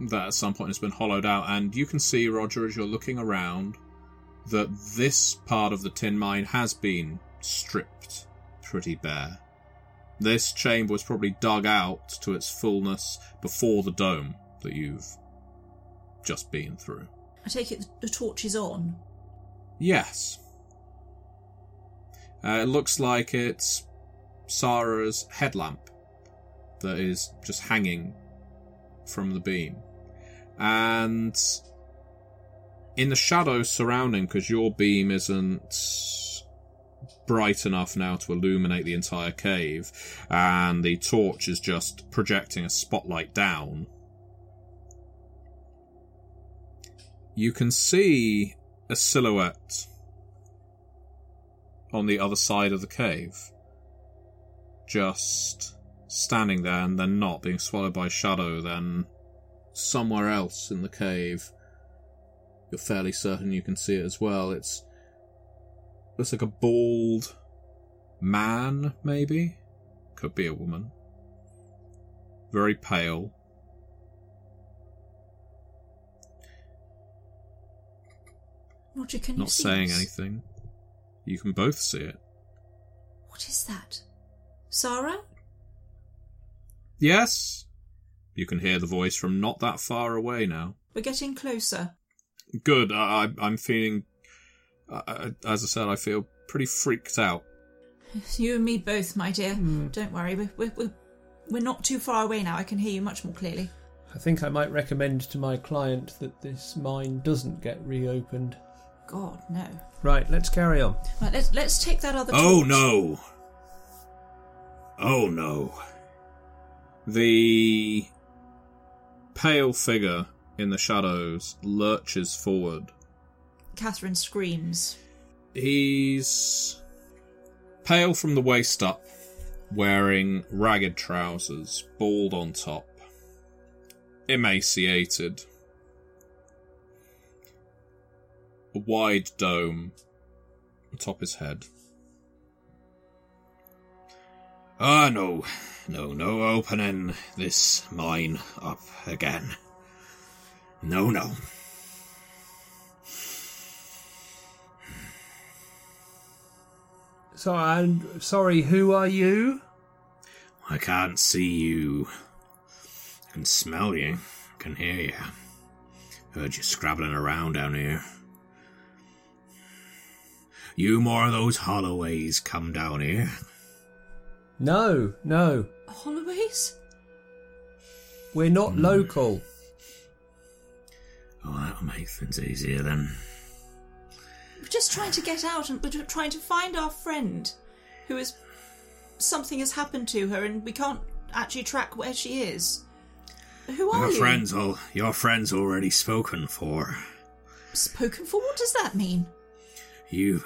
that at some point has been hollowed out, and you can see, Roger, as you're looking around, that this part of the tin mine has been stripped pretty bare. This chamber was probably dug out to its fullness before the dome that you've just been through.
I take it the torch is on.
Yes. Uh, it looks like it's Sarah's headlamp that is just hanging from the beam. And in the shadows surrounding, because your beam isn't bright enough now to illuminate the entire cave, and the torch is just projecting a spotlight down, you can see a silhouette on the other side of the cave. Just standing there and then not, being swallowed by shadow, then somewhere else in the cave. You're fairly certain you can see it as well. It's looks like a bald man, maybe? Could be a woman. Very pale.
Roger, can you
Not
see
saying anything. You can both see it.
What is that? Sarah?
Yes? You can hear the voice from not that far away now.
We're getting closer.
Good. I, I, I'm feeling. I, I- as I said, I feel pretty freaked out.
You and me both, my dear.
Hmm.
Don't worry, we're, we're, we're, we're not too far away now. I can hear you much more clearly.
I think I might recommend to my client that this mine doesn't get reopened.
God, no.
Right, let's carry on.
Right, let's, let's take that other
Oh
torch.
no! Oh no! The pale figure in the shadows lurches forward.
Catherine screams.
He's pale from the waist up, wearing ragged trousers, bald on top, emaciated. A wide dome atop his head.
Ah, no. No, no opening this mine up again. No, no.
So I'm sorry. Who are you?
I can't see you. I can smell you. I can hear you. Heard you scrabbling around down here. You more of those Holloways come down here?
No, no.
Holloways?
We're not hmm. local.
Oh, that'll make things easier then.
We're just trying to get out and we're trying to find our friend who is. Something has happened to her and we can't actually track where she is. Who are
Your
you?
friends all your friends already spoken for.
Spoken for? What does that mean?
You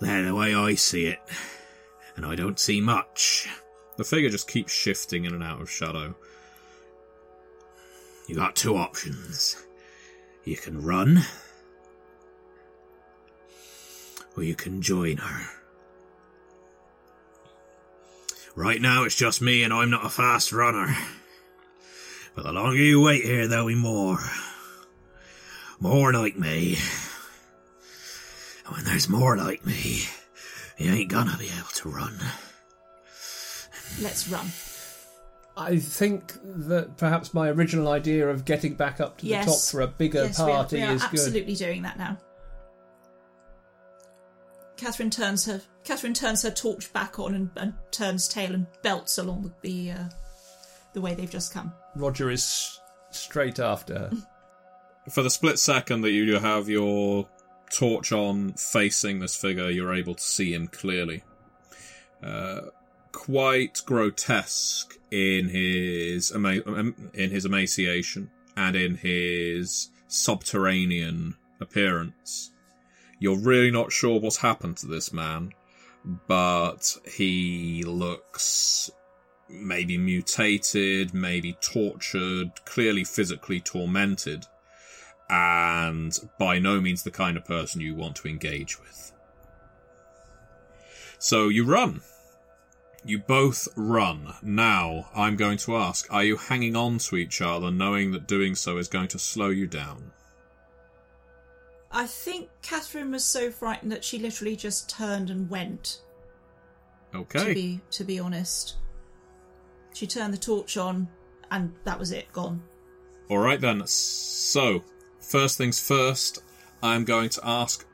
they're the way I see it. And I don't see much.
The figure just keeps shifting in and out of shadow.
You got two options. You can run, or you can join her. Right now it's just me and I'm not a fast runner. But the longer you wait here, there'll be more. More like me. And when there's more like me, you ain't gonna be able to run.
Let's run.
I think that perhaps my original idea of getting back up to the top for a bigger
yes, we are,
party
we are
is good.
absolutely doing that now. Catherine turns her Catherine turns her torch back on and, and turns tail and belts along the uh, the way they've just come.
Roger is s- straight after her.
For the split second that you have your torch on facing this figure, you're able to see him clearly. Uh, quite grotesque in his in his emaciation and in his subterranean appearance. You're really not sure what's happened to this man, but he looks maybe mutated, maybe tortured, clearly physically tormented, and by no means the kind of person you want to engage with. So you run. You both run. Now, I'm going to ask, are you hanging on to each other knowing that doing so is going to slow you down?
I think Catherine was so frightened that she literally just turned and went.
Okay.
To be to be honest, she turned the torch on, and that was it. Gone.
Alright then. So, first things first, I'm going to ask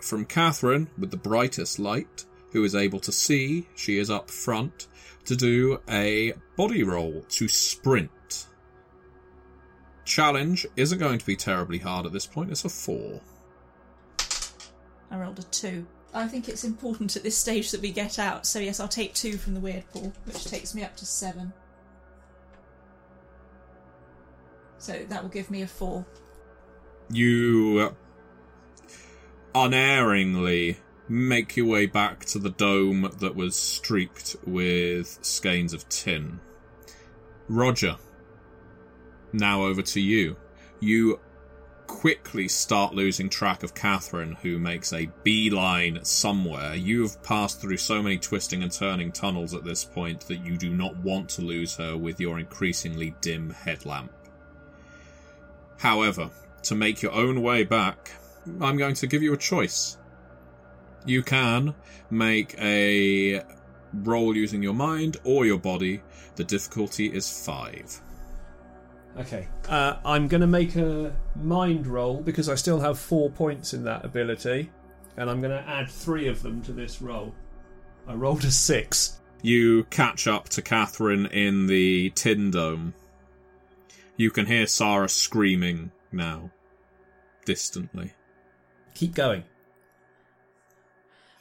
from Catherine with the brightest light, who is able to see, she is up front, to do a body roll to sprint. Challenge isn't going to be terribly hard at this point, it's a 4.
I rolled a two. I think it's important at this stage that we get out. So yes, I'll take two from the weird pool, which takes me up to seven. So that will give me a four.
You unerringly make your way back to the dome that was streaked with skeins of tin. Roger, now over to you. You quickly start losing track of Catherine, who makes a beeline somewhere. You've passed through so many twisting and turning tunnels at this point that you do not want to lose her with your increasingly dim headlamp. However, to make your own way back, I'm going to give you a choice. You can make a roll using your mind or your body. The difficulty is five.
Okay. Uh, I'm going to make a mind roll because I still have four points in that ability, and I'm going to add three of them to this roll. I rolled a six.
You catch up to Catherine in the tin dome. You can hear Sarah screaming now, distantly.
Keep going.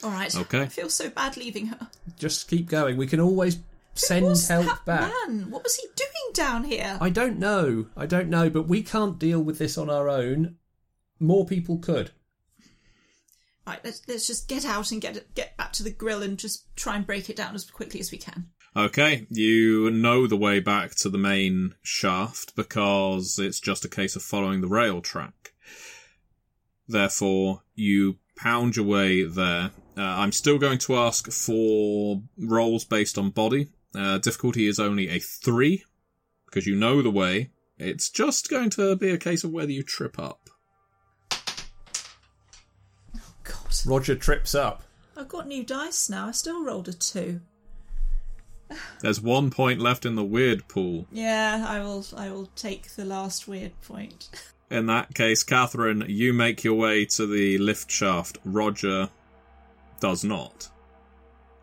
All right.
Okay.
I feel so bad leaving her.
Just keep going. We can always send
Who was
help
that
back.
man? What was he doing down here?
I don't know. I don't know, but we can't deal with this on our own. More people could.
Right. Let's let's just get out and get get back to the grill and just try and break it down as quickly as we can.
Okay, you know the way back to the main shaft because it's just a case of following the rail track. Therefore, you pound your way there. Uh, I'm still going to ask for rolls based on body. Uh, difficulty is only a three because you know the way. It's just going to be a case of whether you trip up.
Oh God,
Roger trips up.
I've got new dice now. I still rolled a two.
There's one point left in the weird pool.
Yeah, I will. I will take the last weird point.
In that case, Catherine, you make your way to the lift shaft. Roger does not.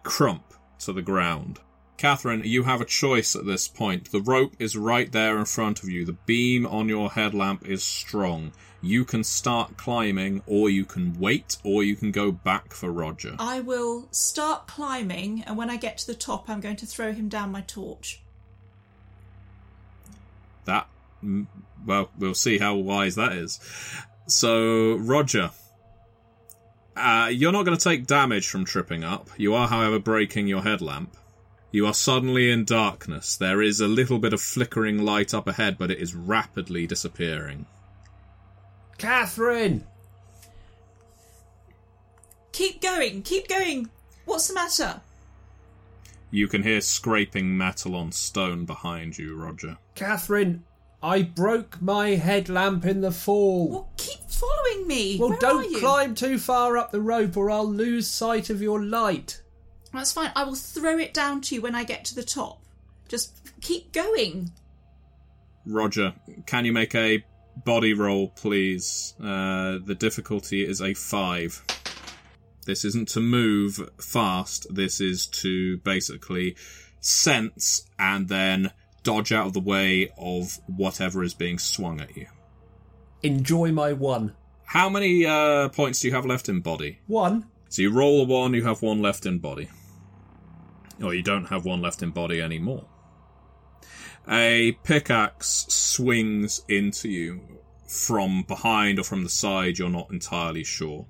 Crump to the ground. Catherine, you have a choice at this point. The rope is right there in front of you. The beam on your headlamp is strong. You can start climbing, or you can wait, or you can go back for Roger.
I will start climbing, and when I get to the top, I'm going to throw him down my torch.
That, mm, well, we'll see how wise that is. So, Roger, uh, you're not going to take damage from tripping up. You are, however, breaking your headlamp. You are suddenly in darkness. There is a little bit of flickering light up ahead, but it is rapidly disappearing.
Catherine!
Keep going, keep going. What's the matter?
You can hear scraping metal on stone behind you, Roger.
Catherine, I broke my headlamp in the fall.
Well, keep following me.
Well,
Where
don't
you?
climb too far up the rope or I'll lose sight of your light.
That's fine. I will throw it down to you when I get to the top. Just keep going.
Roger, can you make a body roll, please? Uh, the difficulty is a five. This isn't to move fast. This is to basically sense and then dodge out of the way of whatever is being swung at you.
Enjoy my one.
How many uh, points do you have left in body?
One?
So you roll a one, you have one left in body. Or you don't have one left in body anymore. A pickaxe swings into you from behind or from the side, you're not entirely sure.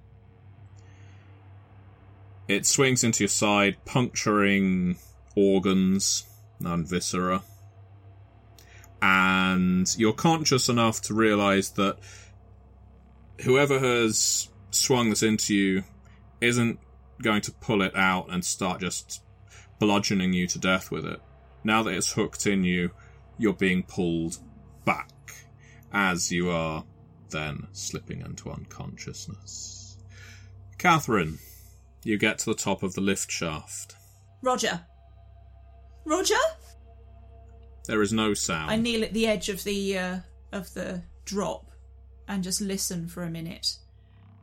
It swings into your side, puncturing organs and viscera. And you're conscious enough to realize that whoever has swung this into you isn't going to pull it out and start just bludgeoning you to death with it. Now that it's hooked in you, you're being pulled back as you are then slipping into unconsciousness. Catherine, you get to the top of the lift shaft.
Roger. Roger?
There is no sound.
I kneel at the edge of the uh, of the drop and just listen for a minute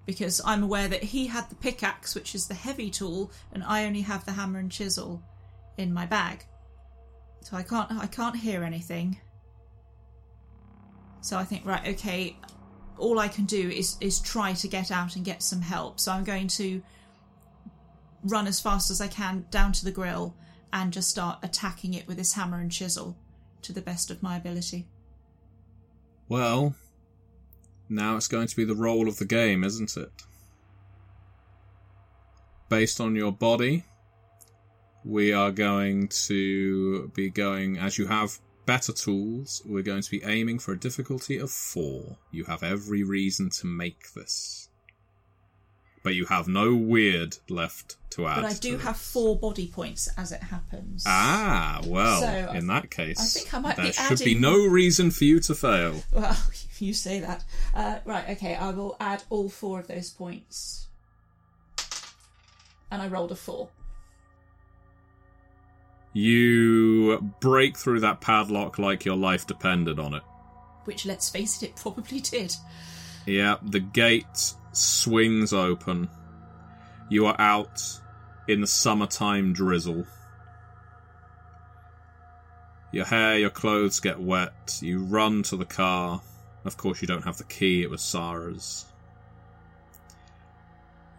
because I'm aware that he had the pickaxe, which is the heavy tool, and I only have the hammer and chisel in my bag. So I can't I can't hear anything. So I think right, okay, all I can do is is try to get out and get some help. So I'm going to run as fast as I can down to the grill and just start attacking it with this hammer and chisel to the best of my ability.
Well, now it's going to be the role of the game, isn't it? Based on your body, we are going to be going, as you have better tools, we're going to be aiming for a difficulty of four. You have every reason to make this. But you have no weird left to add.
But I do have four body points as it happens.
Ah, well,
So,
in that case,
I think I might
there
be
should be no reason for you to fail.
Well, you say that. Uh, right, okay, I will add all four of those points. And I rolled a four.
You break through that padlock like your life depended on it.
Which, let's face it, it probably did.
Yeah, the gate swings open. You are out in the summertime drizzle. Your hair, your clothes get wet. You run to the car. Of course, you don't have the key, it was Sarah's.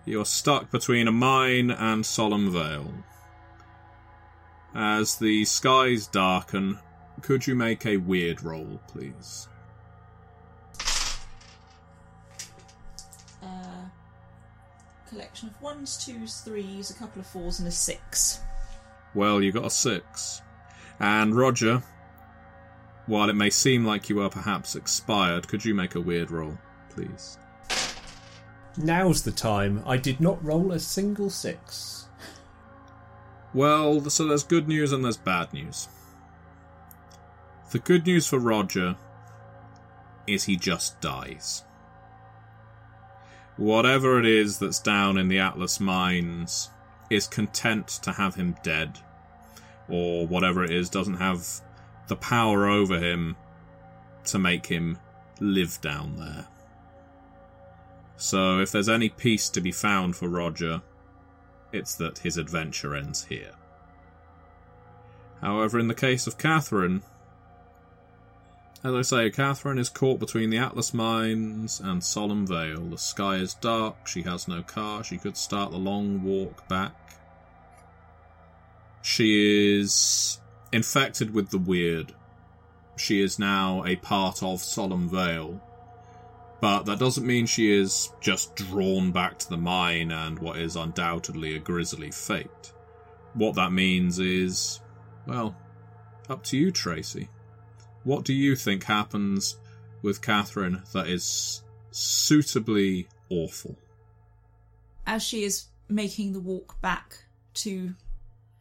You're stuck between a mine and Solemn Vale. As the skies darken, could you make a weird roll, please?
Collection of ones, twos, threes, a couple of fours, and a six.
Well, you got a six. And Roger, while it may seem like you are perhaps expired, could you make a weird roll, please?
Now's the time. I did not roll a single six.
Well, so there's good news and there's bad news. The good news for Roger is he just dies. Whatever it is that's down in the Atlas mines is content to have him dead, or whatever it is doesn't have the power over him to make him live down there. So, if there's any peace to be found for Roger, it's that his adventure ends here. However, in the case of Catherine, as I say, Catherine is caught between the Atlas Mines and Solemn Vale. The sky is dark, she has no car, she could start the long walk back. She is infected with the weird. She is now a part of Solemn Vale. But that doesn't mean she is just drawn back to the mine and what is undoubtedly a grisly fate. What that means is, well, up to you, Tracy. What do you think happens with Catherine that is suitably awful?
As she is making the walk back to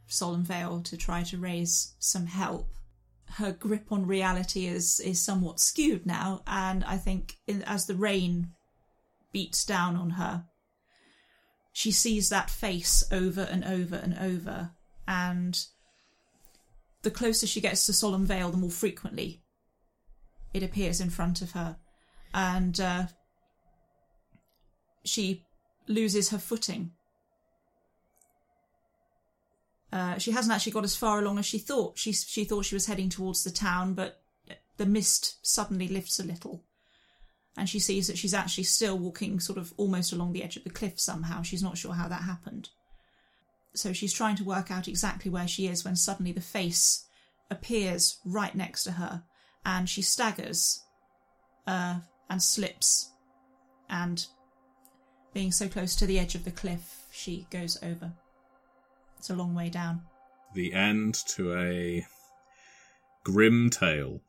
Solemn Vale to try to raise some help, her grip on reality is is somewhat skewed now, and I think in, as the rain beats down on her, she sees that face over and over and over, and the closer she gets to Solemn Vale, the more frequently it appears in front of her, and uh, she loses her footing. Uh, she hasn't actually got as far along as she thought. She she thought she was heading towards the town, but the mist suddenly lifts a little, and she sees that she's actually still walking sort of almost along the edge of the cliff somehow. She's not sure how that happened. So she's trying to work out exactly where she is when suddenly the face appears right next to her, and she staggers uh, and slips, and being so close to the edge of the cliff, she goes over. It's a long way down.
The end to a grim tale.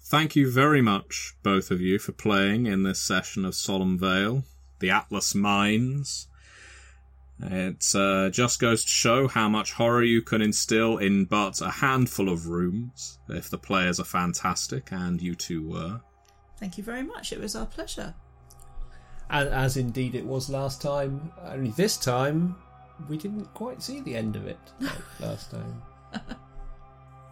Thank you very much, both of you, for playing in this session of Solemn Vale, the Atlas Mines. It uh, just goes to show how much horror you can instill in but a handful of rooms, if the players are fantastic, and you two were.
Thank you very much. It was our pleasure.
As, as indeed it was last time. Only this time, we didn't quite see the end of it like last time.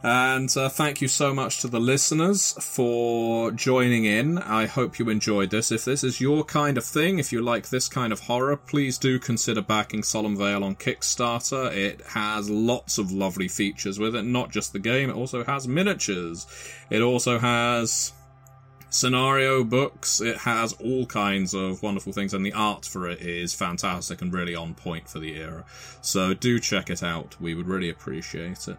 And uh, thank you so much to the listeners for joining in. I hope you enjoyed this. If this is your kind of thing, if you like this kind of horror, please do consider backing Solemn Vale on Kickstarter. It has lots of lovely features with it, not just the game, it also has miniatures. It also has scenario books. It has all kinds of wonderful things, and the art for it is fantastic and really on point for the era. So do check it out. We would really appreciate it.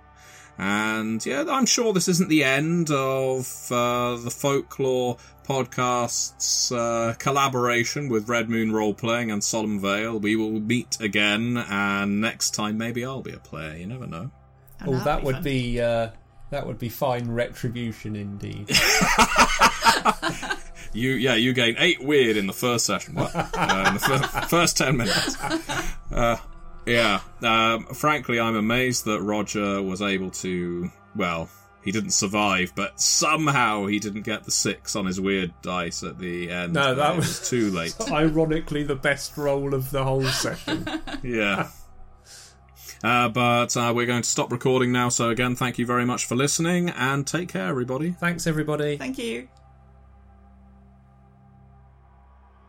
And yeah, I'm sure this isn't the end of uh, the folklore podcast's uh, collaboration with Red Moon Role Playing and Solemn Vale. We will meet again, and next time maybe I'll be a player. You never know.
And
oh,
that'll
that
be
would
fun.
be uh, that would be fine retribution indeed.
You yeah, you gain eight weird in the first session. What? uh, in the fir- first ten minutes. Yeah. Um, frankly, I'm amazed that Roger was able to. Well, he didn't survive, but somehow he didn't get the six on his weird dice at the end.
No, that
It
was-
too late.
Ironically, the best roll of the whole session.
Yeah. Uh, but uh, we're going to stop recording now. So again, thank you very much for listening, and take care, everybody.
Thanks, everybody.
Thank you.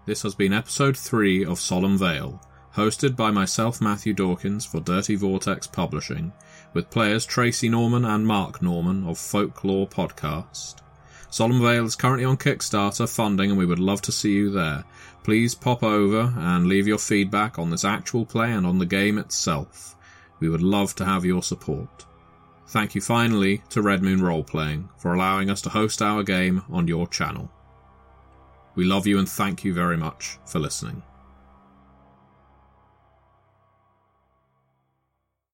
This has been episode 3 of Solemn Vale, hosted by myself, Matthew Dawkins, for Dirty Vortex Publishing, with players Tracy Norman and Mark Norman of Folklore Podcast. Solemn Vale is currently on Kickstarter funding, and we would love to see you there. Please pop over and leave your feedback on this actual play and on the game itself. We would love to have your support. Thank you finally to Red Moon Roleplaying for allowing us to host our game on your channel. We love you and thank you very much for listening.